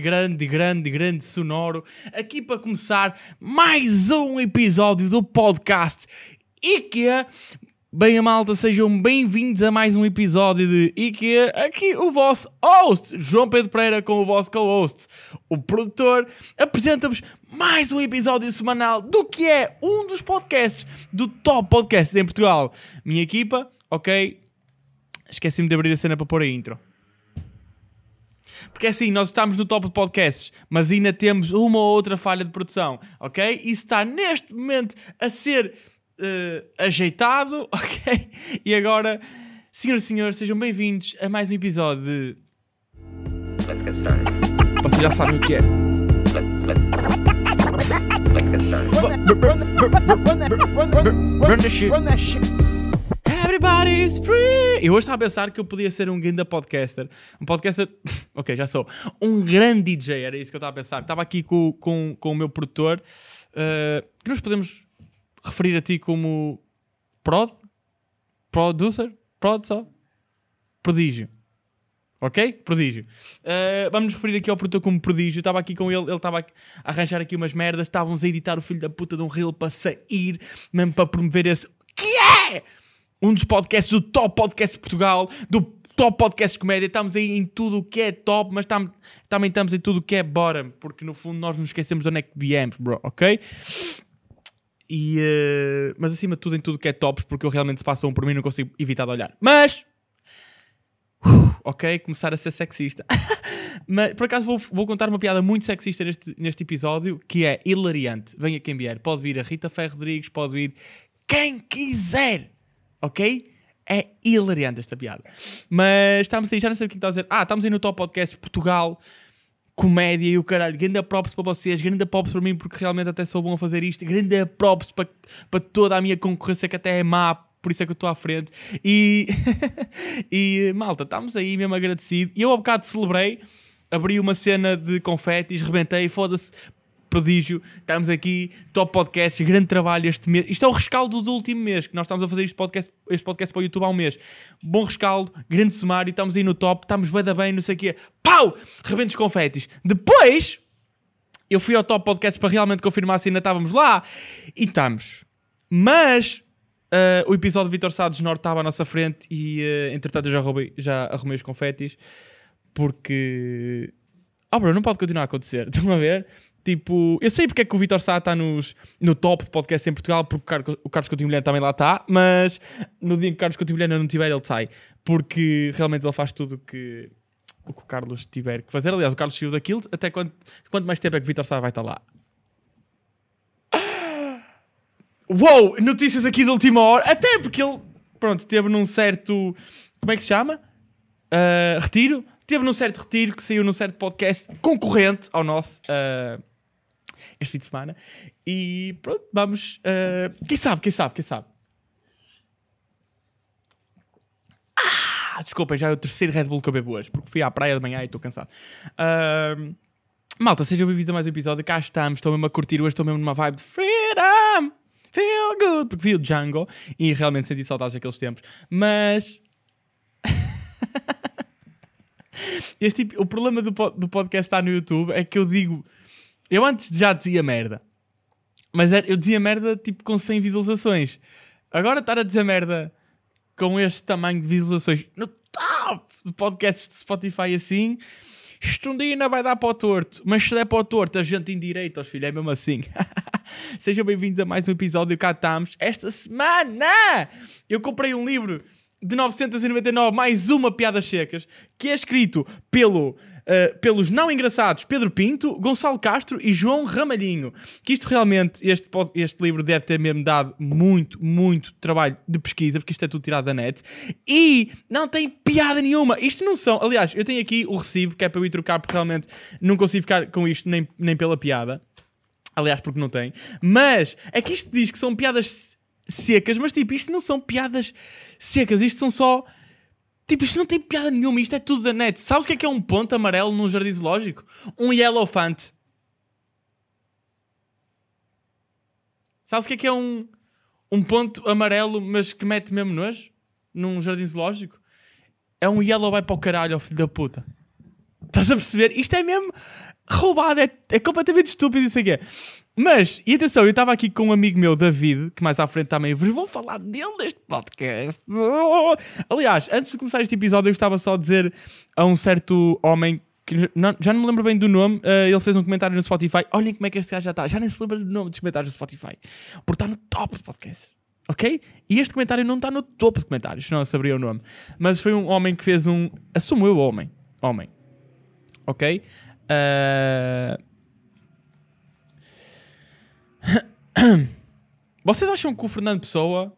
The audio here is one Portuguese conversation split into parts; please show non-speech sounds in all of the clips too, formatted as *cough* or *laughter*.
grande, grande, grande sonoro. Aqui para começar mais um episódio do podcast IKEA. Bem, a malta, sejam bem-vindos a mais um episódio de IKEA. Aqui o vosso host, João Pedro Pereira, com o vosso co-host, o produtor, apresenta-vos mais um episódio semanal do que é um dos podcasts do top podcast em Portugal. Minha equipa, ok? Esqueci-me de abrir a cena para pôr a intro. Porque assim, nós estamos no top de podcasts, mas ainda temos uma ou outra falha de produção, ok? E está neste momento a ser uh, ajeitado, ok? E agora, senhoras e senhores, sejam bem-vindos a mais um episódio de. Let's get started. Vocês já sabem o que é. Let, let, let's get started. Burn the shit. Everybody's free! Eu hoje estava a pensar que eu podia ser um grande podcaster. Um podcaster. *laughs* ok, já sou. Um grande DJ, era isso que eu estava a pensar. Estava aqui com, com, com o meu produtor. Uh, que nos podemos referir a ti como. Prod? Producer? Prod só? Prodígio. Ok? Prodígio. Uh, vamos nos referir aqui ao produtor como prodígio. Estava aqui com ele, ele estava a arranjar aqui umas merdas. Estávamos a editar o filho da puta de um reel para sair, mesmo para promover esse. Que é? Um dos podcasts do top podcast de Portugal, do top podcast de comédia. Estamos aí em tudo o que é top, mas tam, também estamos em tudo o que é bottom, porque no fundo nós nos esquecemos de onde é que viemos, bro, ok? E, uh, mas acima de tudo, em tudo que é tops, porque eu realmente se passam por mim não consigo evitar de olhar. Mas Uh, ok, começar a ser sexista. *laughs* Mas por acaso vou, vou, contar uma piada muito sexista neste, neste episódio que é hilariante. Venha quem vier. Pode vir a Rita Ferro Rodrigues, pode vir quem quiser. Ok? É hilariante esta piada. Mas estamos aí, já não sei o que está a dizer. Ah, estamos aí no Top Podcast Portugal, comédia e o caralho. Grande props para vocês, grande props para mim, porque realmente até sou bom a fazer isto. Grande props para, para toda a minha concorrência, que até é má por isso é que eu estou à frente. E, *laughs* e malta, estamos aí mesmo agradecido. E eu há bocado celebrei, abri uma cena de confetes, rebentei, foda-se, prodígio. Estamos aqui, top podcast, grande trabalho este mês. Isto é o rescaldo do último mês, que nós estamos a fazer este podcast, este podcast para o YouTube há um mês. Bom rescaldo, grande sumário, estamos aí no top, estamos bem da bem, não sei o quê. Pau! Rebento os confetes. Depois, eu fui ao top podcast para realmente confirmar se ainda estávamos lá. E estamos. Mas Uh, o episódio de Vitor Sados Norte estava à nossa frente e, uh, entretanto, eu já, roubei, já arrumei os confetes porque. Ah, oh, bro, não pode continuar a acontecer. *laughs* Estão a ver? Tipo, eu sei porque é que o Vitor Sá está nos, no top podcast em Portugal, porque o Carlos, Coutinho Vilhena também lá está, mas no dia que o Carlos Coutinho Vilhena não tiver, ele sai. Porque realmente ele faz tudo que, o que o Carlos tiver que fazer. Aliás, o Carlos saiu daquilo, até quanto, quanto mais tempo é que o Vitor Sá vai estar lá? Uou, notícias aqui de última hora. Até porque ele, pronto, teve num certo. Como é que se chama? Uh, retiro. Teve num certo retiro que saiu num certo podcast concorrente ao nosso uh, este fim de semana. E pronto, vamos. Uh, quem sabe, quem sabe, quem sabe. Ah, desculpem, já é o terceiro Red Bull que eu bebo hoje, porque fui à praia de manhã e estou cansado. Uh, malta, sejam bem-vindos a mais um episódio. Cá estamos, estou mesmo a curtir hoje, estou mesmo numa vibe de freedom feel good, porque vi o Django e realmente senti saudades daqueles tempos. Mas. *laughs* este tipo, o problema do, do podcast estar no YouTube é que eu digo. Eu antes já dizia merda. Mas eu dizia merda tipo com 100 visualizações. Agora estar a dizer merda com este tamanho de visualizações no top de podcasts de Spotify assim ainda vai dar para o torto, mas se der para o torto, a gente endireita, os filhos, é mesmo assim. *laughs* Sejam bem-vindos a mais um episódio, cá estamos. Esta semana eu comprei um livro de 999, mais uma Piadas Secas, que é escrito pelo uh, pelos não engraçados Pedro Pinto, Gonçalo Castro e João Ramalhinho. Que isto realmente, este, este livro deve ter mesmo dado muito, muito trabalho de pesquisa, porque isto é tudo tirado da net. E não tem piada nenhuma. Isto não são. Aliás, eu tenho aqui o recibo, que é para eu ir trocar, porque realmente não consigo ficar com isto nem, nem pela piada. Aliás, porque não tem. Mas é que isto diz que são piadas secas, mas tipo, isto não são piadas secas, isto são só Tipo, isto não tem piada nenhuma, isto é tudo da net. Sabes o que é que é um ponto amarelo num jardim zoológico? Um yellowfant. Sabes o que é que é um, um ponto amarelo, mas que mete mesmo nojo? Num jardim zoológico? É um yellow vai para o caralho, filho da puta. Estás a perceber? Isto é mesmo roubado, é, é completamente estúpido isso aqui. Mas, e atenção, eu estava aqui com um amigo meu, David, que mais à frente também vos vou falar dele neste podcast. Aliás, antes de começar este episódio, eu estava só a dizer a um certo homem que não- já não me lembro bem do nome, eh, ele fez um comentário no Spotify. Olhem como é que este gajo já está. Já nem se lembra do nome dos comentários do Spotify. Porque está no top do podcast. Ok? E este comentário não está no topo de comentários, eu saberia o nome. Mas foi um homem que fez um. Assumo eu, homem. Homem. Ok? Eh, *coughs* Vocês acham que o Fernando Pessoa,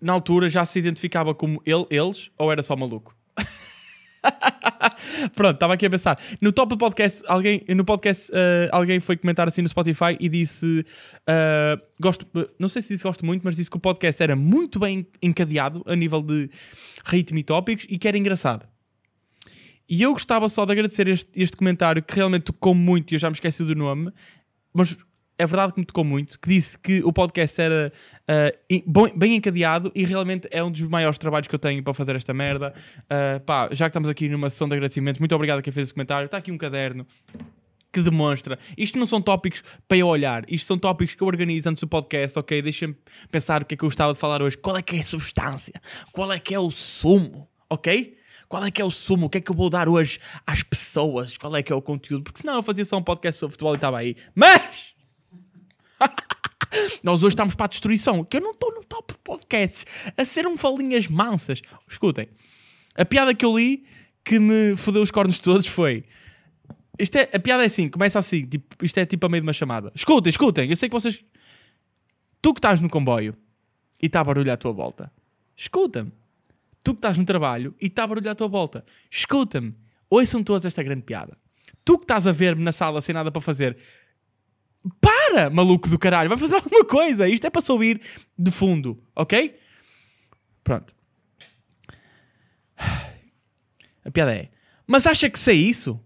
na altura, já se identificava como ele, eles, ou era só maluco? *laughs* Pronto, estava aqui a pensar. No top do podcast, alguém, no podcast, eh, alguém foi comentar assim no Spotify e disse: eh, gosto, não sei se disse gosto muito, mas disse que o podcast era muito bem encadeado a nível de ritmo e tópicos e que era engraçado. E eu gostava só de agradecer este, este comentário que realmente tocou muito e eu já me esqueci do nome, mas é verdade que me tocou muito, que disse que o podcast era bom- bem encadeado e realmente é um dos maiores trabalhos que eu tenho para fazer esta merda. Ah, pá, já que estamos aqui numa sessão de agradecimentos, muito obrigado a quem fez esse comentário. Está aqui um caderno que demonstra. Isto não são tópicos para eu olhar, isto são tópicos que eu organizo antes do podcast, ok? Deixem-me pensar o que é que eu gostava de falar hoje. Qual é que é a substância? Qual é que é o sumo? Ok? Qual é que é o sumo? O que é que eu vou dar hoje às pessoas? Qual é que é o conteúdo? Porque senão eu fazia só um podcast sobre futebol e estava aí. Mas! *laughs* Nós hoje estamos para a destruição. Que eu não estou no top de podcasts a ser um falinhas mansas. Escutem. A piada que eu li que me fodeu os cornos todos foi. Isto é, a piada é assim, começa assim, tipo, isto é tipo a meio de uma chamada. Escutem, escutem, eu sei que vocês. Tu que estás no comboio e está barulho à tua volta, escuta-me. Tu que estás no trabalho e está barulho à tua volta, escuta-me. Ouçam todos esta grande piada. Tu que estás a ver-me na sala sem nada para fazer, para, maluco do caralho, vai fazer *laughs* alguma coisa. Isto é para se ouvir de fundo, ok? Pronto. A piada é: Mas acha que sei isso?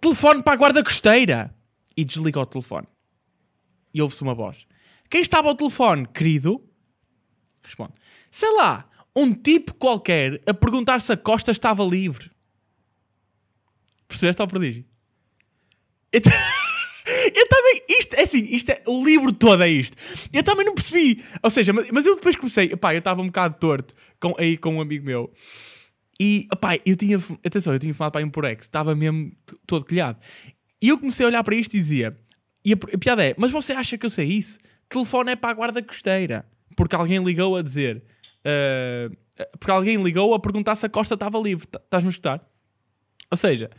Telefone para a guarda costeira. E desliga o telefone. E ouve-se uma voz: Quem estava ao telefone, querido? Responde: Sei lá, um tipo qualquer a perguntar se a costa estava livre. Percebeste ao prodígio? Eu, *laughs* eu também, isto é assim, isto é, o livro todo é isto. Eu também não percebi. Ou seja, mas, mas eu depois comecei, pá, eu estava um bocado torto com, aí com um amigo meu. E, pá, eu tinha, atenção, eu tinha fumado para um Purex, estava mesmo todo colhado. E eu comecei a olhar para isto e dizia, e a, a piada é, mas você acha que eu sei isso? Telefone é para a guarda costeira. Porque alguém ligou a dizer, ah, porque alguém ligou a perguntar se a costa estava livre. Tá- Estás-me a escutar? Ou seja,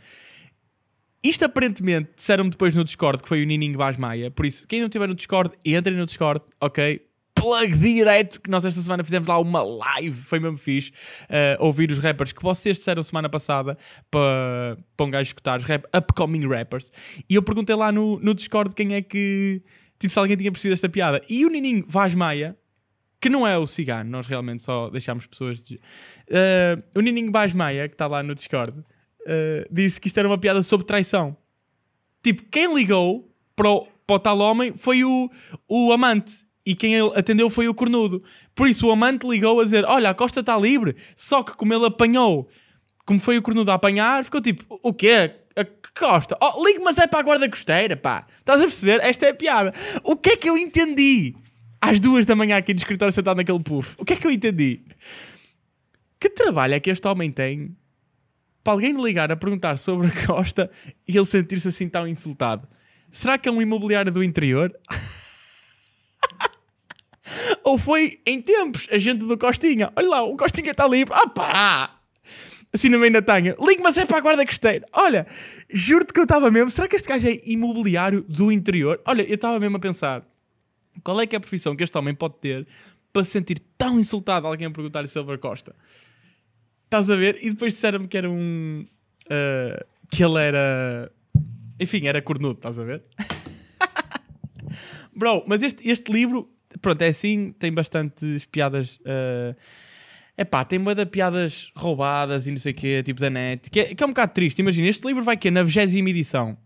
isto aparentemente disseram-me depois no Discord que foi o Nininho Vaz Maia. Por isso, quem não estiver no Discord, entrem no Discord, ok? Plug direto, que nós esta semana fizemos lá uma live, foi mesmo fixe. eh, ouvir os rappers que vocês disseram semana passada para, para um gajo escutar, os rap, upcoming rappers. E eu perguntei lá no, no Discord quem é que. Tipo, se alguém tinha percebido esta piada. E o Nininho Vaz Maia, que não é o cigano, nós realmente só deixámos pessoas. De... Eh, o Nininho Vaz Maia, que está lá no Discord, eh, disse que isto era uma piada sobre traição. Tipo, quem ligou para o, para o tal homem foi o, o amante. E quem ele atendeu foi o cornudo. Por isso o amante ligou a dizer: Olha, a costa está livre. Só que como ele apanhou, como foi o cornudo a apanhar, ficou tipo: O quê? A costa? Oh, ligue, mas é para a guarda costeira, pá. Estás a perceber? Esta é a piada. O que é que eu entendi? Às duas da manhã aqui no escritório sentado naquele puff. O que é que eu entendi? Que trabalho é que este homem tem para alguém ligar a perguntar sobre a costa e ele sentir-se assim tão insultado? Será que é um imobiliário do interior? *laughs* Ou foi em tempos a gente do Costinha? Olha lá, o Costinha está livre. Ah! Assim no meio da tanha. Ligue, mas é para a guarda costeira. Olha, juro-te que eu estava mesmo. Será que este gajo é imobiliário do interior? Olha, eu estava mesmo a pensar. Qual é que é a profissão que este homem pode ter para se sentir tão insultado alguém a perguntar-lhe sobre a costa? Estás a ver? E depois disseram-me que era um. ah, que ele era. Enfim, era cornudo, estás a ver? *laughs* Bro, mas este, este livro, pronto, é assim, tem bastantes piadas. É pá, tem muita piadas roubadas e não sei o quê, tipo da net, que é, que é um bocado triste. Imagina, este livro vai que na 20 edição.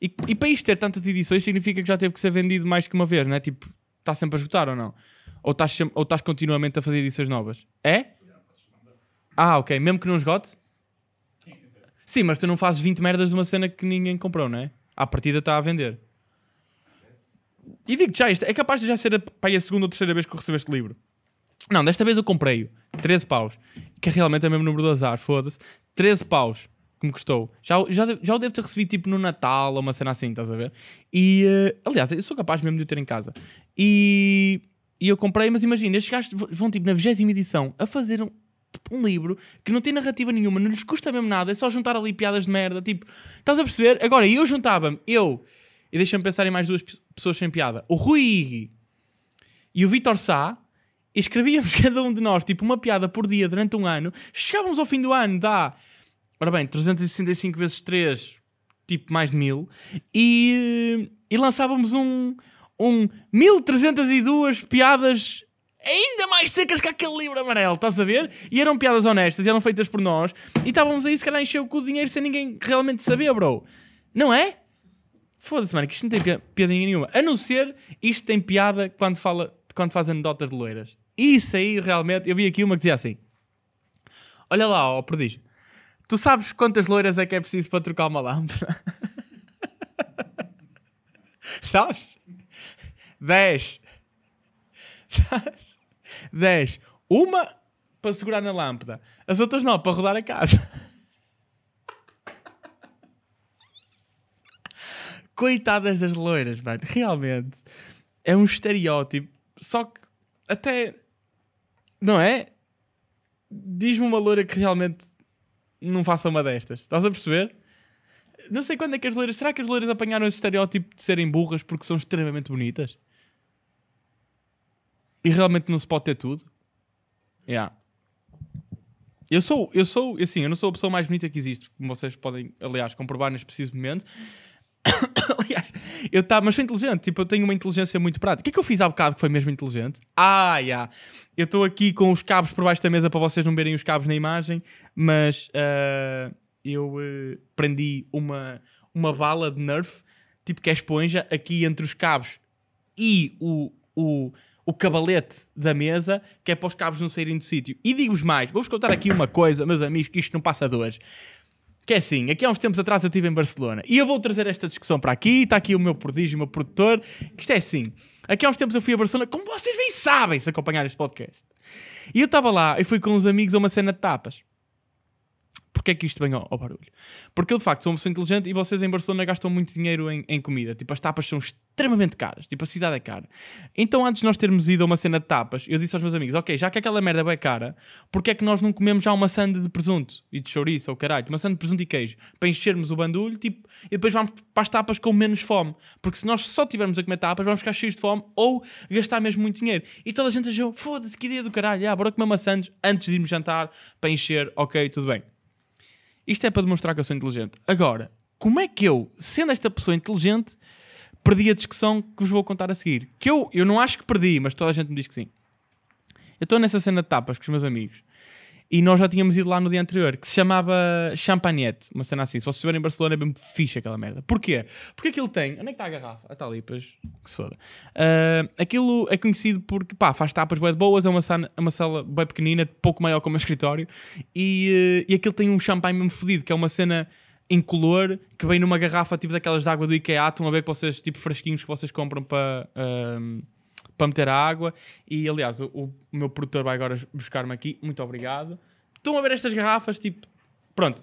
E, e para isto ter tantas edições significa que já teve que ser vendido mais que uma vez, não é? Tipo, está sempre a esgotar ou não? Ou estás, ou estás continuamente a fazer edições novas? É? Ah, ok. Mesmo que não esgote? Sim, mas tu não fazes 20 merdas de uma cena que ninguém comprou, não é? À partida está a vender. E digo já, isto é capaz de já ser a, pá, a segunda ou terceira vez que eu recebo este livro. Não, desta vez eu comprei-o. 13 paus. Que realmente é o mesmo número do azar, foda-se. 13 paus que me custou. Já, já, já o devo ter recebido tipo no Natal ou uma cena assim, estás a ver? E, eh, aliás, eu sou capaz mesmo de o ter em casa. E, e eu comprei, mas imagina, estes gajos vão tipo na 20 edição a fazer um, tipo, um livro que não tem narrativa nenhuma, não lhes custa mesmo nada, é só juntar ali piadas de merda. Tipo, estás a perceber? Agora, eu juntava-me, eu, e deixa-me pensar em mais duas pe- pessoas sem piada, o Rui Igui e o Vitor Sá, e escrevíamos *laughs* cada um de nós, tipo, uma piada por dia durante um ano. Chegávamos ao fim do ano, dá, ora bem, 365 vezes 3, tipo, mais de mil, e, e lançávamos um, um 1302 piadas ainda mais secas que aquele livro amarelo, estás a ver? E eram piadas honestas, eram feitas por nós, e estávamos aí, se calhar, encher o cu de dinheiro sem ninguém realmente saber, bro. Não é? Foda-se, mano, que isto não tem pi- piadinha nenhuma. A não ser, isto tem piada quando, fala, quando faz anedotas de loiras. Isso aí, realmente, eu vi aqui uma que dizia assim: Olha lá, ó prodígio, tu sabes quantas loiras é que é preciso para trocar uma lâmpada? *laughs* sabes? 10. Sabes? 10. Uma para segurar na lâmpada, as outras não, para rodar a casa. *laughs* Coitadas das loiras, mano. Realmente. É um estereótipo. Só que até. Não é? Diz-me uma loira que realmente não faça uma destas. Estás a perceber? Não sei quando é que as loiras. Será que as loiras apanharam esse estereótipo de serem burras porque são extremamente bonitas? E realmente não se pode ter tudo? Yeah. Eu sou, eu sou, assim, eu não sou a pessoa mais bonita que existe, como vocês podem, aliás, comprovar neste preciso momento. *coughs* aliás, eu estava, mas sou inteligente, tipo, eu tenho uma inteligência muito prática. O que é que eu fiz há bocado que foi mesmo inteligente? Ah, já. Eu estou aqui com os cabos por baixo da mesa para vocês não verem os cabos na imagem, mas ah, eu eh, prendi uma, uma bala de Nerf, tipo que é esponja, aqui entre os cabos e o, o, o cabalete da mesa, que é para os cabos não saírem do sítio. E digo-vos mais, vou-vos contar aqui uma coisa, meus amigos, que isto não passa de hoje. Que é assim, aqui há uns tempos atrás eu estive em Barcelona e eu vou trazer esta discussão para aqui, está aqui o meu prodígio, o meu produtor, que isto é assim, aqui há uns tempos eu fui a Barcelona, como vocês bem sabem se acompanhar este podcast. E eu estava lá e fui com uns amigos a uma cena de tapas. Porquê é que isto vem ao, ao barulho? Porque eu de facto sou uma pessoa inteligente e vocês em Barcelona gastam muito dinheiro em, em comida. Tipo, as tapas são extremamente caras. Tipo, a cidade é cara. Então, antes de nós termos ido a uma cena de tapas, eu disse aos meus amigos: Ok, já que aquela merda é cara, porquê é que nós não comemos já uma sanda de presunto e de chouriço ou caralho? Uma sanda de presunto e queijo para enchermos o bandulho tipo, e depois vamos para as tapas com menos fome. Porque se nós só tivermos a comer tapas, vamos ficar cheios de fome ou gastar mesmo muito dinheiro. E toda a gente achou: Foda-se, que ideia do caralho, ah, bora comer maçãs antes de irmos jantar para encher. Ok, tudo bem. Isto é para demonstrar que eu sou inteligente. Agora, como é que eu, sendo esta pessoa inteligente, perdi a discussão que vos vou contar a seguir? Que eu, eu não acho que perdi, mas toda a gente me diz que sim. Eu estou nessa cena de tapas com os meus amigos e nós já tínhamos ido lá no dia anterior, que se chamava Champagnette, uma cena assim. Se vocês estiverem em Barcelona é bem fixe aquela merda. Porquê? Porque aquilo tem. Onde é que está a garrafa? Está ali, pois que se foda. Ah, aquilo é conhecido porque pá, faz tapas de boas, é uma, sana, é uma sala bem pequenina, pouco maior que o meu *laughs* escritório, e, eh, e aquilo tem um champanhe mesmo fodido, que é uma cena incolor que vem numa garrafa tipo daquelas de água do IKEA, estão a ver que vocês, tipo fresquinhos que vocês compram para. ahm, para meter a água e aliás o, o meu produtor vai agora buscar-me aqui muito obrigado estão a ver estas garrafas tipo pronto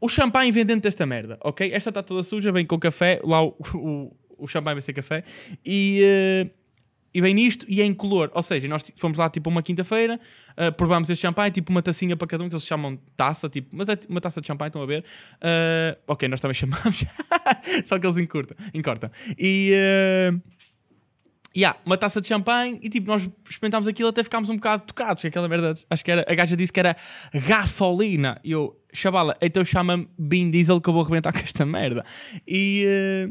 o champanhe vem dentro desta merda ok esta está toda suja vem com café lá o, *laughs* o, o champanhe vai ser café e eh, e vem nisto e é incolor. Ou seja, nós fomos lá tipo uma quinta-feira, uh, provámos este champanhe, tipo uma tacinha para cada um, que eles chamam taça, tipo, mas é uma taça de champanhe, estão a ver? Uh, ok, nós também *laughs* chamamos, só que eles encurtam. encortam. E. Uh, Yeah, uma taça de champanhe e tipo, nós experimentámos aquilo até ficámos um bocado tocados. que Aquela merda, acho que era, a gaja disse que era gasolina. E eu, chavala, então chama-me Bean Diesel que eu vou arrebentar com esta merda. E, eh,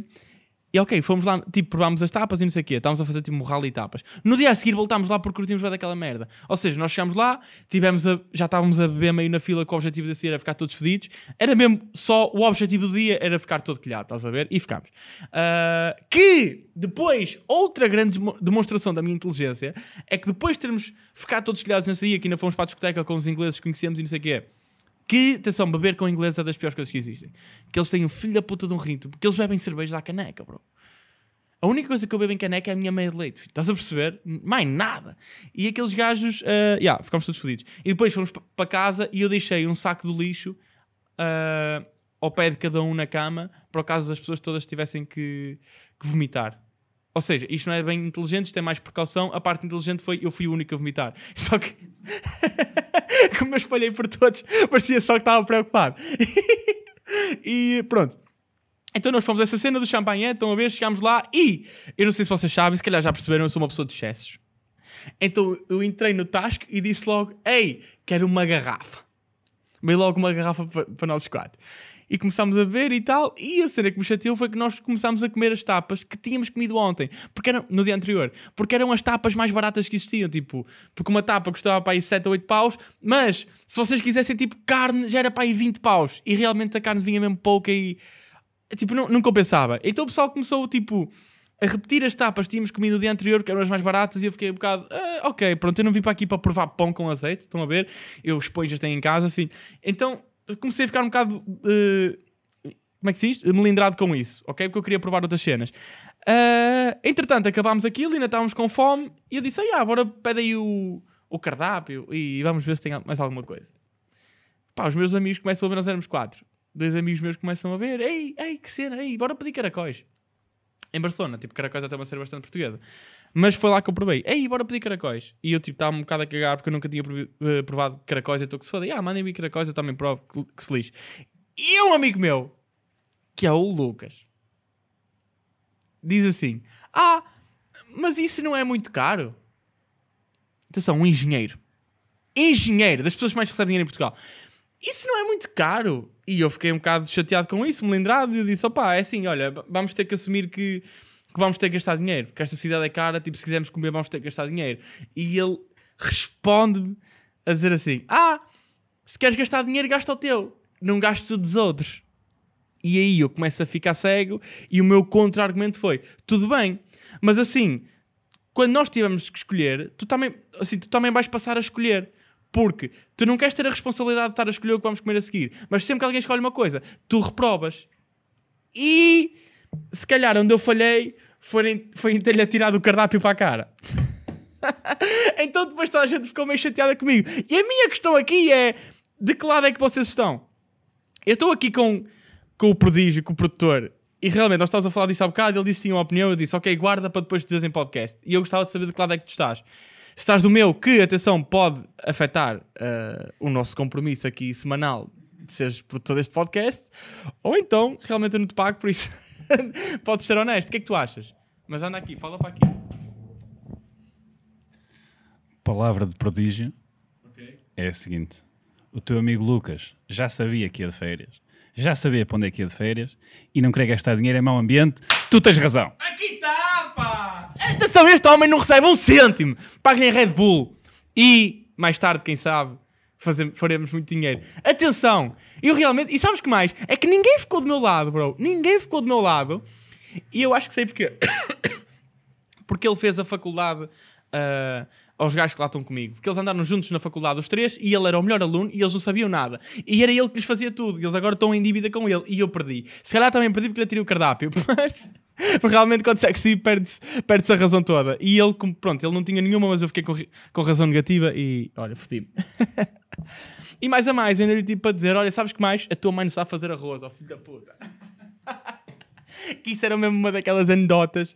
e ok, fomos lá, tipo, provámos as tapas e não sei o quê. Estávamos a fazer tipo um rally tapas. No dia a seguir voltámos lá porque curtimos bem daquela merda. Ou seja, nós chegámos lá, tivemos a- já estávamos a beber meio na fila com o objetivo de ser era ficar todos fedidos. Era mesmo só o objetivo do dia era ficar todo quilhado, estás a ver? E ficámos. Ah, que depois, outra grande demo- demonstração da minha inteligência é que depois de termos ficado todos quilhados nesse dia, que ainda fomos para a discoteca com os ingleses que conhecemos e não sei o quê. Que, atenção, beber com inglês é das piores coisas que existem. Que eles têm um filho da puta de um ritmo. Porque eles bebem cerveja à caneca, bro. A única coisa que eu bebo em caneca é a minha meia de leite. filho. Estás a perceber? Mais nada. E aqueles gajos, ah, yeah, ficámos todos fodidos. E depois fomos pa- para casa e eu deixei um saco do lixo ah, ao pé de cada um na cama, para o caso das pessoas todas tivessem que, que vomitar. Ou seja, isto não é bem inteligente, isto é mais precaução. A parte inteligente foi eu fui o único a vomitar. *laughs* Só que, *laughs* como eu espalhei por todos, parecia só que estava preocupado. *laughs* e pronto. Então nós fomos a essa cena do champanhe, estão a ver, chegámos lá e eu não sei se vocês sabem, se calhar já perceberam, eu sou uma pessoa de excessos. Então eu entrei no Tasco e disse logo: Ei, quero uma garrafa. Veio logo uma garrafa pa- para nós quatro. E começámos a ver e tal. E a cena que me chateou foi que nós começámos a comer as tapas que tínhamos comido ontem, porque eram, no dia anterior, porque eram as tapas mais baratas que existiam. Tipo, porque uma tapa custava para aí 7 ou 8 paus, mas se vocês quisessem tipo carne, já era para aí 20 paus. E realmente a carne vinha mesmo pouca e tipo, não, não compensava. Então o pessoal começou tipo a repetir as tapas que tínhamos comido o dia anterior, que eram as mais baratas, e eu fiquei um bocado, "Ah, ok, pronto, eu não vim para aqui para provar pão com azeite, estão a ver? Eu esponjas tenho em casa, filho. Então comecei a ficar um bocado. eh, como é que se diz? Melindrado com isso, ok? Porque eu queria provar outras cenas. Ah, entretanto, acabámos aquilo ainda estávamos com fome, e eu disse, ah, agora pede aí o, o cardápio e vamos ver se tem mais alguma coisa. Pá, os meus amigos começam a ver, nós éramos quatro. Dois amigos meus começam a ver, ei, ei, que cena, ei, bora pedir caracóis. Em Barcelona, tipo, caracóis até uma ser bastante portuguesa. Mas foi lá que eu provei, ei, bora pedir caracóis. E eu, tipo, estava um bocado a cagar porque eu nunca tinha eh, provado caracóis. Eu estou que se foda, ah, mandem-me caracóis, eu também provo, que se lixe. E um amigo meu, que é o Lucas, diz assim: Ah, mas isso não é muito caro? Atenção, um engenheiro. Engenheiro, das pessoas que mais recebem dinheiro em Portugal. Isso não é muito caro. E eu fiquei um bocado chateado com isso, melindrado, e eu disse: opá, é assim, olha, vamos ter que assumir que, que vamos ter que gastar dinheiro, que esta cidade é cara, tipo, se quisermos comer, vamos ter que gastar dinheiro. E ele responde-me a dizer assim: Ah, se queres gastar dinheiro, gasta o teu, não gastes o dos outros. E aí eu começo a ficar cego e o meu contra-argumento foi: tudo bem, mas assim, quando nós tivermos que escolher, tu também, assim, tu também vais passar a escolher. Porque tu não queres ter a responsabilidade de estar a escolher o que vamos comer a seguir, mas sempre que alguém escolhe uma coisa, tu reprovas. E se calhar onde eu falhei foi em, foi em ter-lhe atirado o cardápio para a cara. *laughs* então depois toda a gente ficou meio chateada comigo. E a minha questão aqui é: de que lado é que vocês estão? Eu estou aqui com, com o prodígio, com o produtor, e realmente nós estávamos a falar disso há bocado. Ele disse que tinha uma opinião. Eu disse, ok, guarda para depois dizeres em podcast. E eu gostava de saber de que lado é que tu estás. Se estás do meu, que atenção, pode afetar eh, o nosso compromisso aqui semanal de seres produtor deste podcast, ou então realmente eu não te pago, por isso *laughs* podes ser honesto. O que é que tu achas? Mas anda aqui, fala para aqui. Palavra de prodígio Ok. é a seguinte: o teu amigo Lucas já sabia que ia de férias, já sabia para onde é que ia de férias e não queria gastar dinheiro em mau ambiente. Tu tens razão. Aqui está! Atenção, este homem não recebe um cêntimo. Paga-lhe em Red Bull. E, mais tarde, quem sabe, faremos muito dinheiro. Atenção! Eu realmente... E sabes que mais? É que ninguém ficou do meu lado, bro. Ninguém ficou do meu lado. E eu acho que sei porquê. *coughs* Porque ele fez a faculdade... ah, aos gajos que lá estão comigo, porque eles andaram juntos na faculdade, os três, e ele era o melhor aluno e eles não sabiam nada. E era ele que lhes fazia tudo, e eles agora estão em dívida com ele, e eu perdi. Se calhar também perdi porque lhe tirei o cardápio, *laughs* mas *laughs* porque realmente quando sexy perde-se perde a razão toda. E ele, pronto, ele não tinha nenhuma, mas eu fiquei com, com razão negativa e olha, fodi-me. *laughs* e mais a mais, ainda lhe tive para dizer: olha, sabes que mais? A tua mãe não sabe fazer arroz, ó filho da puta. *laughs* que isso era mesmo uma daquelas anedotas.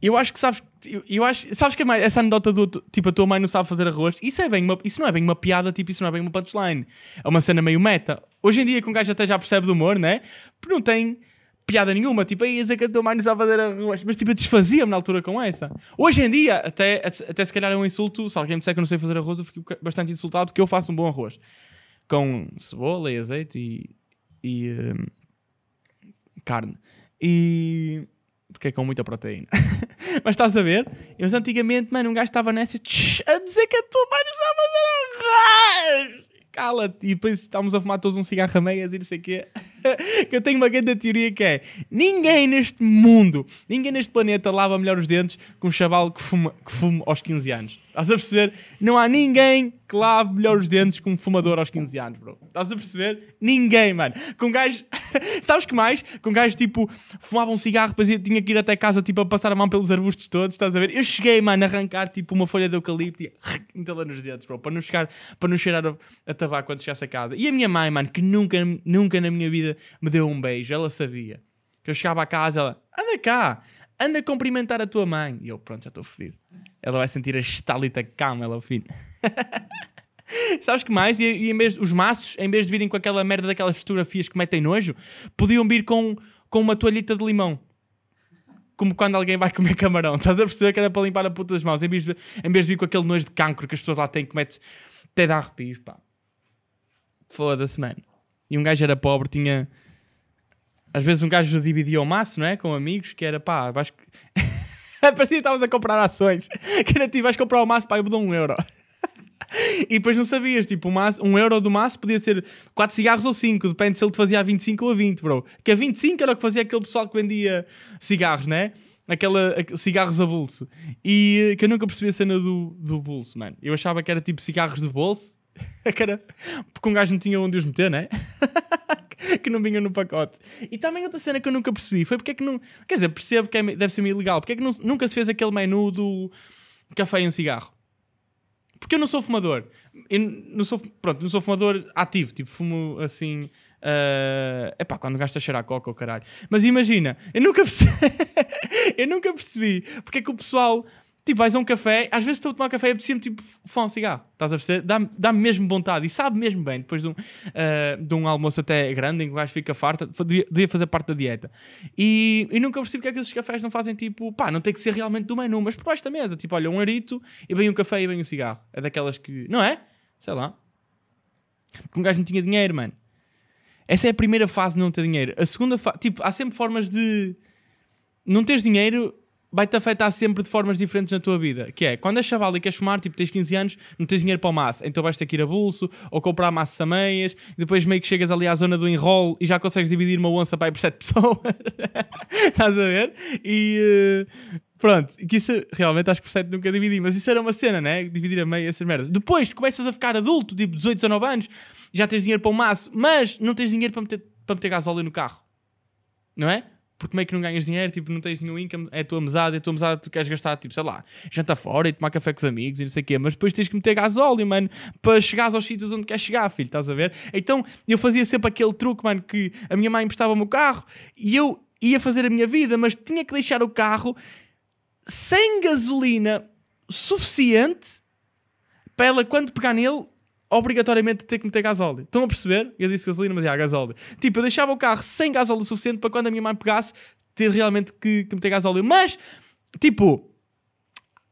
Eu acho que sabes, eu, acho, sabes que essa anedota do tipo a tua mãe não sabe fazer arroz, isso é bem uma, isso não é bem uma piada, tipo, isso não é bem uma punchline. É uma cena meio meta. Hoje em dia que um gajo até já percebe do humor, né? Porque não tem piada nenhuma, tipo, aí dizer que a tua mãe não sabe fazer arroz, mas tipo, eu desfazia-me na altura com essa. Hoje em dia, até, até se calhar é um insulto, se alguém me disser que eu não sei fazer arroz, eu fico bastante insultado porque eu faço um bom arroz. Com cebola e azeite e, e hum, carne. E. Porque é com muita proteína. *laughs* Mas estás a ver? Mas antigamente, mano, um gajo estava nessa a dizer que a tua mãe não sabe fazer arroz. Cala-te. E depois estávamos a fumar todos um cigarro a meias e não sei o quê. *laughs* que eu tenho uma grande teoria que é ninguém neste mundo, ninguém neste planeta lava melhor os dentes que um chaval que fuma, que fuma aos 15 anos. Estás a perceber? Não há ninguém que lave melhor os dentes que um fumador aos 15 anos, bro. Estás a perceber? Ninguém, mano. Com gajo. *laughs* Sabes que mais? Com gajo tipo fumava um cigarro, depois tinha que ir até casa tipo a passar a mão pelos arbustos todos. Estás a ver? Eu cheguei, mano, a arrancar tipo uma folha de eucalipto e metê-la nos dentes, bro. Para não, chegar, para não cheirar a, a tabaco quando chegasse a casa. E a minha mãe, mano, que nunca, nunca na minha vida me deu um beijo, ela sabia. Que eu chegava a casa, ela, anda cá, anda cumprimentar a tua mãe. E eu, pronto, já estou fodido. Ela vai sentir a estalita calma, ela, filho. *laughs* Sabes que mais? E, e em vez, os maços, em vez de virem com aquela merda daquelas fotografias que metem nojo, podiam vir com, com uma toalhita de limão. Como quando alguém vai comer camarão. Estás a perceber que era para limpar a puta das mãos. Em vez de, em vez de vir com aquele nojo de cancro que as pessoas lá têm que mete até dá arrepios, pá. Foda-se, mano. E um gajo era pobre, tinha. Às vezes um gajo dividia o maço, não é? Com amigos, que era pá, vais. *laughs* Parecia que estavas a comprar ações. *laughs* Que era tipo, vais comprar o maço, pá, eu vou um euro. *laughs* E depois não sabias, tipo, um, maço, um euro do maço podia ser 4 cigarros ou 5, depende se ele te fazia a 25 ou a 20, bro. Que a 25 era o que fazia aquele pessoal que vendia cigarros, né? Aquela, aqu- cigarros a bolso. E eh, que eu nunca percebi a cena do, do bolso, mano. Eu achava que era tipo cigarros de bolso, que era, porque um gajo não tinha onde os meter, né? *laughs* que não vinha no pacote. E também outra cena que eu nunca percebi foi porque é que não. Quer dizer, percebo que é deve ser meio ilegal. Porque é que não- nunca se fez aquele menu do café e um cigarro? Porque eu não sou fumador. Eu não sou, pronto, não sou fumador ativo. Tipo, fumo assim. É epá, quando gasta cheirar coca ou caralho. Mas imagina, eu nunca percebi. *laughs* eu nunca percebi porque é que o pessoal. Tipo, vais a um café, às vezes estou a tomar café e apetecia-me tipo fumar um cigarro. Estás a perceber? Dá-me dá mesmo vontade e sabe mesmo bem, depois de um, ah, de um almoço até grande em que o gajo fica farta, devia, fazer parte da dieta. E, e nunca percebi porque é que esses cafés não fazem tipo, pá, não tem que ser realmente do menu, mas por baixo da mesa. Tipo, olha, um arito e vem um café e vem um cigarro. É daquelas que. Não é? Sei lá. Porque um gajo não tinha dinheiro, mano. Essa é a primeira fase de não ter dinheiro. A segunda fase. Tipo, há sempre formas de. Não teres dinheiro vai-te afetar sempre de formas diferentes na tua vida. Que é, quando és chaval e queres fumar, tipo, tens 15 anos, não tens dinheiro para o maço, então vais ter que ir a bolso ou comprar maço meias, depois meio que chegas ali à zona do enrolo e já consegues dividir uma onça para ir por 7 *laughs* pessoas. Estás a ver? E. eh, Pronto, que isso realmente acho que por 7 nunca dividi, mas isso era uma cena, né? Dividir a meia essas merdas. Depois começas a ficar adulto, tipo 18, 19 anos, já tens dinheiro para o maço, mas não tens dinheiro para meter, para meter gasóleo no carro, não é? Porque meio que não ganhas dinheiro, tipo, não tens nenhum income, é a tua mesada, é a tua mesada, tu queres gastar, tipo, sei lá, jantar fora e tomar café com os amigos e não sei o quê, mas depois tens que meter gasóleo, mano, para chegares aos sítios onde queres chegar, filho, estás a ver? Então eu fazia sempre aquele truque, mano, que a minha mãe emprestava-me o carro e eu ia fazer a minha vida, mas tinha que deixar o carro sem gasolina suficiente para ela, quando pegar nele, obrigatoriamente ter que meter gasóleo. Estão a perceber? Eu disse gasolina, mas é gasóleo. Tipo, eu deixava o carro sem gasóleo suficiente para quando a minha mãe pegasse, ter realmente que, que meter gasóleo. Mas, tipo,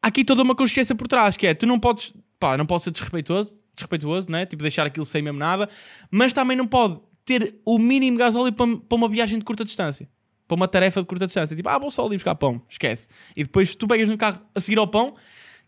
há aqui toda uma consciência por trás, que é, tu não podes, pá, não pode ser desrespeitoso, desrespeituoso, né? Tipo, deixar aquilo sem mesmo nada, mas também não pode ter o mínimo gasóleo para, para uma viagem de curta distância. Para uma tarefa de curta distância. Tipo, ah, vou só ali buscar pão. Esquece. E depois tu pegas no carro a seguir ao pão,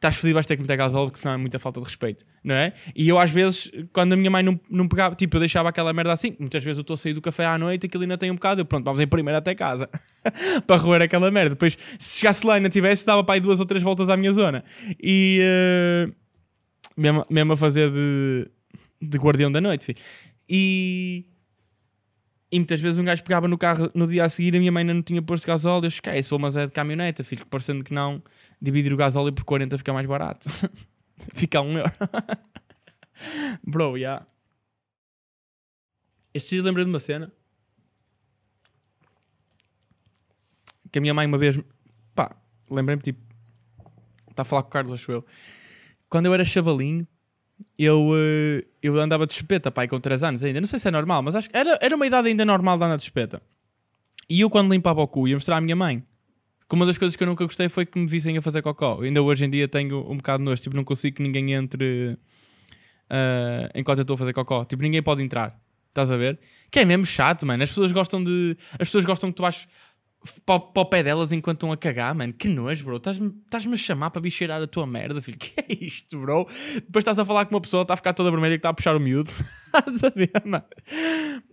estás fodido, vais ter que meter gasóleo, porque senão é muita falta de respeito. Não é? E eu às vezes, quando a minha mãe não, não pegava, tipo, eu deixava aquela merda assim. Muitas vezes eu estou a sair do café à noite, aquilo ainda tem um bocado. Eu, pronto, vamos em primeiro até casa. *laughs* para roer aquela merda. Depois, se chegasse lá e não tivesse, dava para aí duas ou três voltas à minha zona. E... eh, mesmo, mesmo a fazer de, de guardião da noite, filho. E... E muitas vezes um gajo pegava no carro no dia a seguir a minha mãe ainda não tinha posto gasóleo. Eu esquece, vou, mas é de caminhoneta, filho, parecendo que não, dividir o gasóleo por 40 fica mais barato. *laughs* fica um euro. *laughs* Bro, yeah. Este dia lembrei de uma cena que a minha mãe uma vez, pá, lembrei-me tipo, está a falar com o Carlos, acho eu. Quando eu era chavalinho, eu, eh, eu andava de chupeta, pai, com 3 anos ainda. Não sei se é normal, mas acho que era, era uma idade ainda normal de andar de chupeta. E eu, quando limpava o cu, ia mostrar à minha mãe. Que uma das coisas que eu nunca gostei foi que me vissem a fazer cocó. Ainda hoje em dia tenho um bocado nojo. Tipo, não consigo que ninguém entre ah, enquanto eu estou a fazer cocó. Tipo, ninguém pode entrar. Estás a ver? Que é mesmo chato, mano. As pessoas gostam de. As pessoas gostam que tu vais para, o pé delas enquanto estão a cagar, mano. Que nojo, bro. Estás-me a chamar para bicheirar a tua merda, filho. *laughs* Que é isto, bro? Depois estás a falar com uma pessoa, está a ficar toda vermelha que está a puxar o miúdo. *laughs* Estás a ver, mano?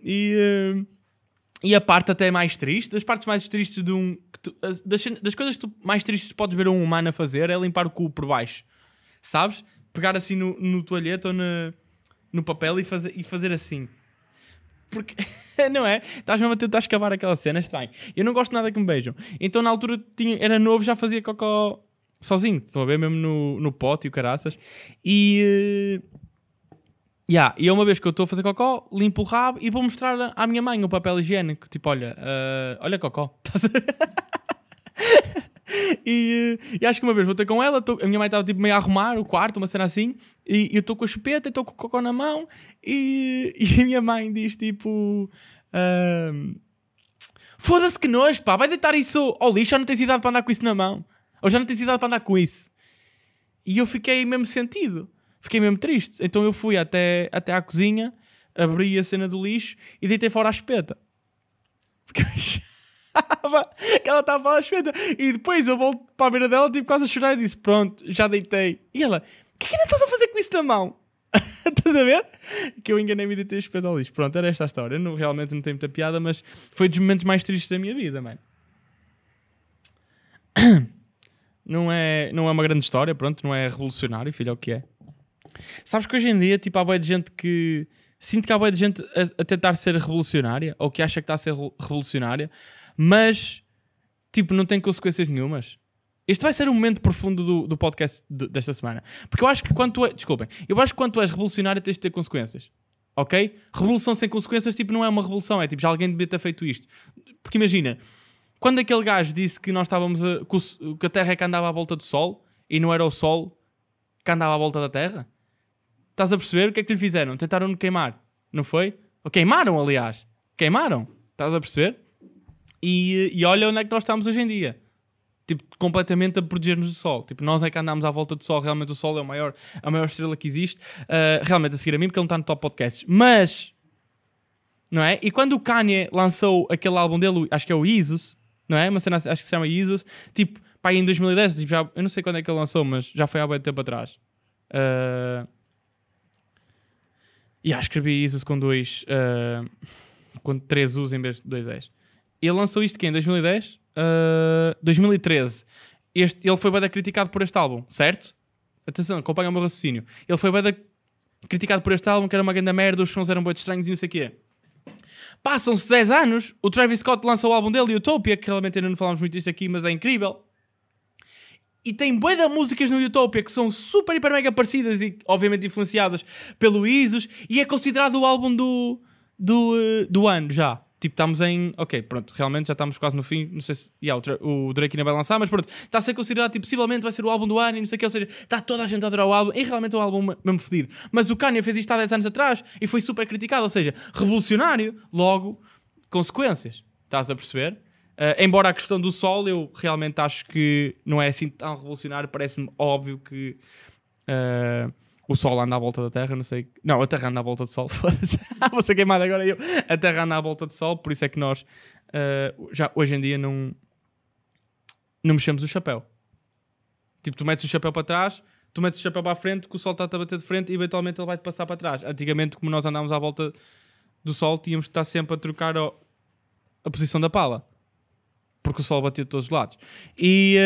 E. ah, E a parte até mais triste, das partes mais tristes de um. tu- as- das, das coisas que tu mais tristes podes ver um humano a fazer é limpar o cu por baixo. Sabes? Pegar assim no, no toalhete ou na- no papel e fazer, e fazer assim. Porque, *laughs* não é? Estás mesmo a tentar escavar aquela cena, é estranho. Eu não gosto nada que me beijam. Então na altura tinha, era novo, já fazia cocó sozinho. Estão a ver? Mesmo no, no pote e o caraças. E. eh, Yeah, e é uma vez que eu estou a fazer cocó, limpo o rabo e vou mostrar à minha mãe o papel higiênico. Tipo, olha, ah, olha cocó. *laughs* E, eh, e acho que uma vez vou ter com ela, tô- a minha mãe estava tipo meio a arrumar o quarto, uma cena assim, e, e eu estou com a chupeta, estou com o cocó na mão, e, *laughs* e a minha mãe diz tipo. ahm, Foda-se que nojo, pá, vai deitar isso ao lixo, já não tens idade para andar com isso na mão. Ou já não tens idade para andar com isso. E eu fiquei mesmo sentido. Fiquei mesmo triste. Então eu fui até, até à cozinha, abri a cena do lixo e deitei fora a espeta. Porque achava que ela estava a espeta. E depois eu volto para a beira dela, tipo, quase a chorar e disse: Pronto, já deitei. E ela: O que é que ainda estás a fazer com isso na mão? *laughs* Estás a ver? Que eu enganei-me e deitei a espeta ao lixo. Pronto, era esta a história. Não, realmente não tem muita piada, mas foi dos momentos mais tristes da minha vida, mano. *coughs* Não é, não é uma grande história, pronto, não é revolucionário, filho, é o que é. Sabes que hoje em dia, tipo, há boia de gente que. Sinto que há boia de gente a, a tentar ser revolucionária, ou que acha que está a ser re- revolucionária, mas, tipo, não tem consequências nenhumas. Este vai ser o momento profundo do, do podcast de- desta semana. Porque eu acho que quando tu és. Desculpem, eu acho que quando tu és revolucionário tens de ter consequências. Ok? Revolução sem consequências, tipo, não é uma revolução, é tipo, já alguém devia ter feito isto. Porque imagina, quando aquele gajo disse que nós estávamos a, que a Terra é que andava à volta do Sol e não era o Sol que andava à volta da Terra, estás a perceber o que é que lhe fizeram? Tentaram-no queimar, não foi? Ou queimaram, aliás. Queimaram, estás a perceber? E, e olha onde é que nós estamos hoje em dia. Tipo, completamente a proteger-nos do Sol. Tipo, nós é que andamos à volta do Sol. Realmente o Sol é o maior, a maior estrela que existe. Uh, realmente a seguir a mim, porque ele não está no top podcasts. Mas, não é? E quando o Kanye lançou aquele álbum dele, o- acho que é o Jesus, não é? Uma cena, acho que se chama Jesus. Tipo, pá, em 2010, tipo, já, eu não sei quando é que ele lançou, mas já foi há bem tempo atrás. Uh, e acho que escrevi Jesus com dois, uh, com três U's em vez de dois S. Ele lançou isto aqui em 2010? Uh, 2013. Este, ele foi bem criticado por este álbum, certo? Atenção, acompanha o meu raciocínio. Ele foi bem criticado por este álbum, que era uma grande merda, os sons eram bem estranhos e não sei o quê. Passam-se 10 anos, o Travis Scott lança o álbum dele, Utopia, que realmente ainda não falámos muito disto aqui, mas é incrível. E tem bué de músicas no Utopia que são super, hiper, mega parecidas e obviamente influenciadas pelo Isos e é considerado o álbum do, do, eh, do ano já. Tipo, estamos em. Ok, pronto, realmente já estamos quase no fim. Não sei se. Yeah, o, Dra- o Drake ainda vai lançar, mas pronto, está a ser considerado, tipo, possivelmente vai ser o álbum do ano e não sei o que. Ou seja, está toda a gente a adorar o álbum. E realmente é um álbum mesmo fedido. Mas o Kanye fez isto há 10 anos atrás e foi super criticado. Ou seja, revolucionário, logo, consequências. Estás a perceber? Uh, embora a questão do sol, eu realmente acho que não é assim tão revolucionário. Parece-me óbvio que. uh, o Sol anda à volta da Terra, não sei. Não, a Terra anda à volta do Sol. *laughs* Foda-se. Vou ser queimado agora eu. A Terra anda à volta do Sol, por isso é que nós uh, já hoje em dia não, não mexemos o chapéu. Tipo, tu metes o chapéu para trás, tu metes o chapéu para a frente, que o Sol está a bater de frente e eventualmente ele vai-te passar para trás. Antigamente, como nós andámos à volta do Sol, tínhamos de estar sempre a trocar a posição da pala. Porque o Sol batia de todos os lados. E.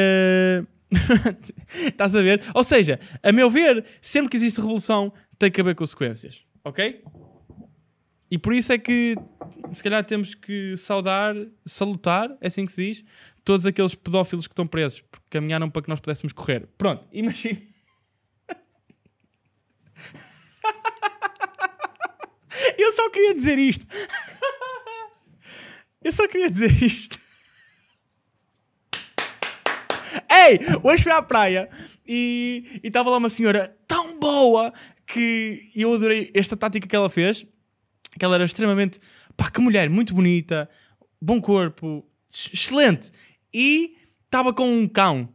uh, *laughs* Estás a ver? Ou seja, a meu ver, sempre que existe revolução, tem que haver consequências. Ok? E por isso é que se calhar temos que saudar, salutar, é assim que se diz, todos aqueles pedófilos que estão presos, porque caminharam para que nós pudéssemos correr. Pronto, imagina. *laughs* Eu só queria dizer isto. *laughs* Eu só queria dizer isto. *laughs* Ei, hoje fui à praia e estava lá uma senhora tão boa que eu adorei esta tática que ela fez. Que ela era extremamente. Pá, que mulher, muito bonita, bom corpo, ex- excelente. E estava com um cão.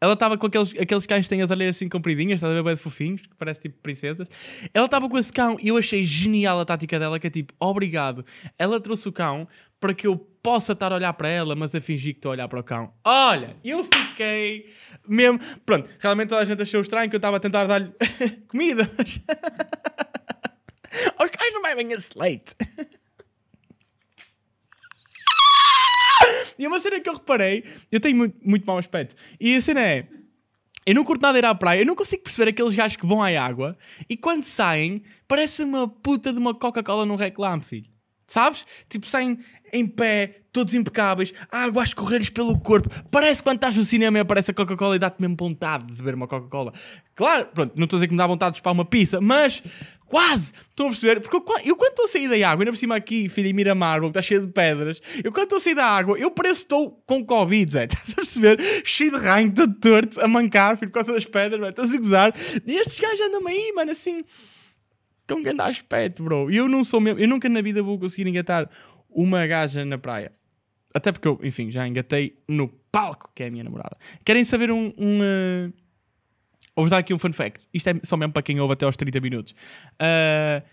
Ela estava com aqueles, aqueles cães que têm as orelhas assim compridinhas, estás a ver, bem de fofinhos, que parece tipo princesas. Ela estava com esse cão e eu achei genial a tática dela, que é tipo, obrigado. Ela trouxe o cão para que eu possa estar a olhar para ela, mas a fingir que estou a olhar para o cão. Olha, eu fiquei mesmo. Pronto, realmente toda a gente achou estranho que eu estava a tentar dar-lhe comida. Os cães não bebem esse leite. E uma cena que eu reparei, eu tenho muito, muito mau aspecto. E a cena é. Eu não curto nada ir à praia, eu não consigo perceber aqueles gajos que vão à água e quando saem, parece uma puta de uma Coca-Cola no reclame, filho. Sabes? Tipo, saem em pé, todos impecáveis, água a escorrer-lhes pelo corpo. Parece quando estás no cinema e aparece a Coca-Cola e dá-te mesmo vontade de beber uma Coca-Cola. Claro, pronto, não estou a dizer que me dá vontade de chupar uma pizza, mas quase. Estão a perceber? Porque eu, eu quando estou a sair da água, ainda por cima aqui, filho, em Miramar, que está cheio de pedras, eu quando estou a sair da água, eu pareço que estou com Covid, Zé. *laughs* Estás a perceber? Cheio de ranho, todo torto, a mancar, filho, por causa das pedras. Estás a gozar. E estes gajos andam aí, mano, assim com grande aspecto, bro. E eu não sou mesmo, eu nunca na vida vou conseguir engatar uma gaja na praia. Até porque eu, enfim, já engatei no palco, que é a minha namorada. Querem saber um. um uh... Vou-vos dar aqui um fun fact. Isto é só mesmo para quem ouve até aos 30 minutos. Uh,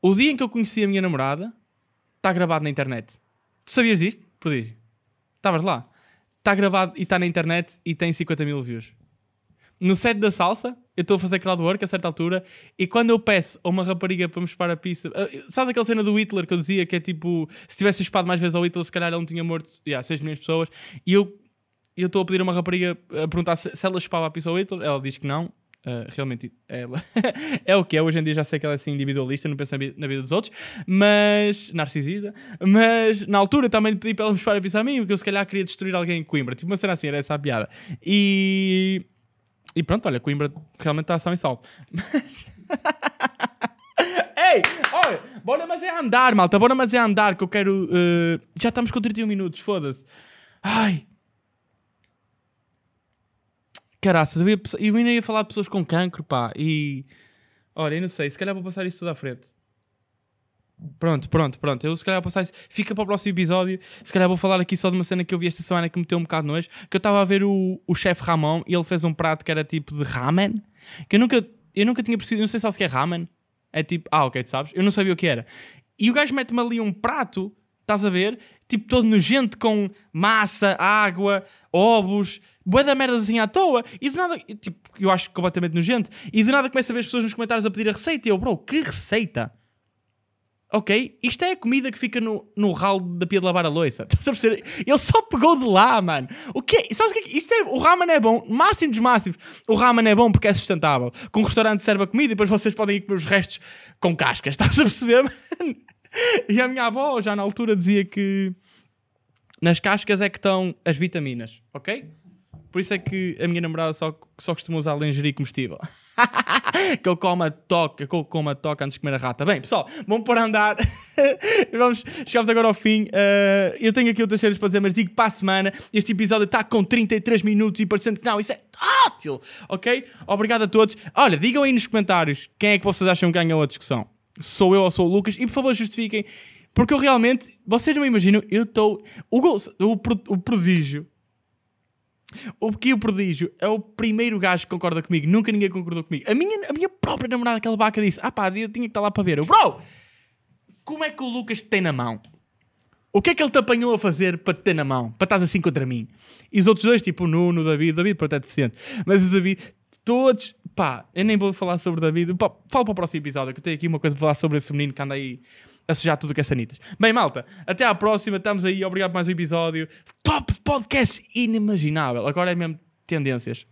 O dia em que eu conheci a minha namorada está gravado na internet. Tu sabias disto? Prodígio. Estavas lá. Está gravado e está na internet e tem 50 mil views no set da salsa, eu estou a fazer crowdwork a certa altura, e quando eu peço a uma rapariga para me chupar a pizza, ah, sabes aquela cena do Hitler que eu dizia que é tipo, se tivesse chupado mais vezes ao Hitler, se calhar ele não tinha morto yeah, 6 milhões de pessoas, e eu estou a pedir a uma rapariga a perguntar se, se ela chupava a pizza ao Hitler, ela diz que não. ah, realmente ela *laughs* é o que é. Hoje em dia já sei que ela é assim individualista, não pensa na vi- na vida dos outros, mas narcisista. Mas na altura também pedi para ela me chupar a pizza a mim, porque eu se calhar queria destruir alguém em Coimbra. Tipo uma cena assim, era essa a piada. E e pronto, olha, Coimbra realmente está ação e salvo. Ei, olha, bora mas é andar, malta, bora mas é andar que eu quero. eh, Já estamos com 31 minutos, foda-se. Ai. Caraças, eu, ia, eu ainda ia falar de pessoas com cancro, pá, e. Olha, eu não sei, se calhar vou passar isso tudo à frente. Pronto, pronto, pronto. Eu se calhar passar isso. Fica para o próximo episódio. Se calhar vou falar aqui só de uma cena que eu vi esta semana que me meteu um bocado nojo. Que eu estava a ver o, o chefe Ramon e ele fez um prato que era tipo de ramen. Que eu nunca, eu nunca tinha percebido. Não sei se é ramen. É tipo, ah, ok, tu sabes. Eu não sabia o que era. E o gajo mete-me ali um prato, estás a ver? Tipo todo nojento com massa, água, ovos, bué da merda assim à toa. E do nada, tipo, eu acho completamente nojento. E do nada começa a ver as pessoas nos comentários a pedir a receita. E eu, bro, que receita? Ok, isto é a comida que fica no, no ralo da pia de lavar a louça. *laughs* Estás a? Ele só pegou de lá, mano. O quê? Sabes o que é que- Isto é, o ramen é bom, máximo dos máximos. O ramen é bom porque é sustentável. Com um restaurante serve a comida e depois vocês podem ir comer os restos com cascas. *laughs* Estás a perceber, mano? E a minha avó já na altura dizia que nas cascas é que estão as vitaminas, ok? Por isso é que a minha namorada só, só costuma usar lingerie comestível. *laughs* que eu coma toca, que eu coma toca antes de comer a rata. Bem, pessoal, vamos por andar. *laughs* vamos, chegamos agora ao fim. Uh, eu tenho aqui outras cenas para dizer, mas digo para a semana. Este episódio está com 33 minutos e parecendo que não, isso é ótimo, ok? Obrigado a todos. Olha, digam aí nos comentários quem é que vocês acham que ganhou a discussão. Sou eu ou sou o Lucas? E por favor justifiquem, porque eu realmente, vocês não imaginam, eu estou. O, o, o prodígio o que o prodígio é o primeiro gajo que concorda comigo. Nunca ninguém concordou comigo. A minha, a minha própria namorada, aquela vaca, disse: Ah pá, eu tinha que estar lá para ver. Eu, bro, como é que o Lucas te tem na mão? O que é que ele te apanhou a fazer para te ter na mão? Para estás assim contra mim? E os outros dois, tipo o Nuno, o David, o David pronto, é deficiente. Mas o David, todos, pá, eu nem vou falar sobre o David. Pá, falo para o próximo episódio, que eu tenho aqui uma coisa para falar sobre esse menino que anda aí a sujar tudo que é sanitas. Bem, malta, até à próxima, estamos aí, obrigado por mais um episódio. Top podcast inimaginável. Agora é mesmo tendências.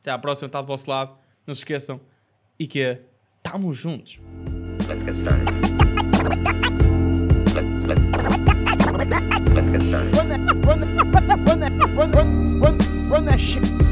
Até à próxima, está do vosso lado. Não se esqueçam. E que é, estamos juntos. Let's get started. Let, let, let's get started. run that, run that, run that, run that, run, run, run, run that shit.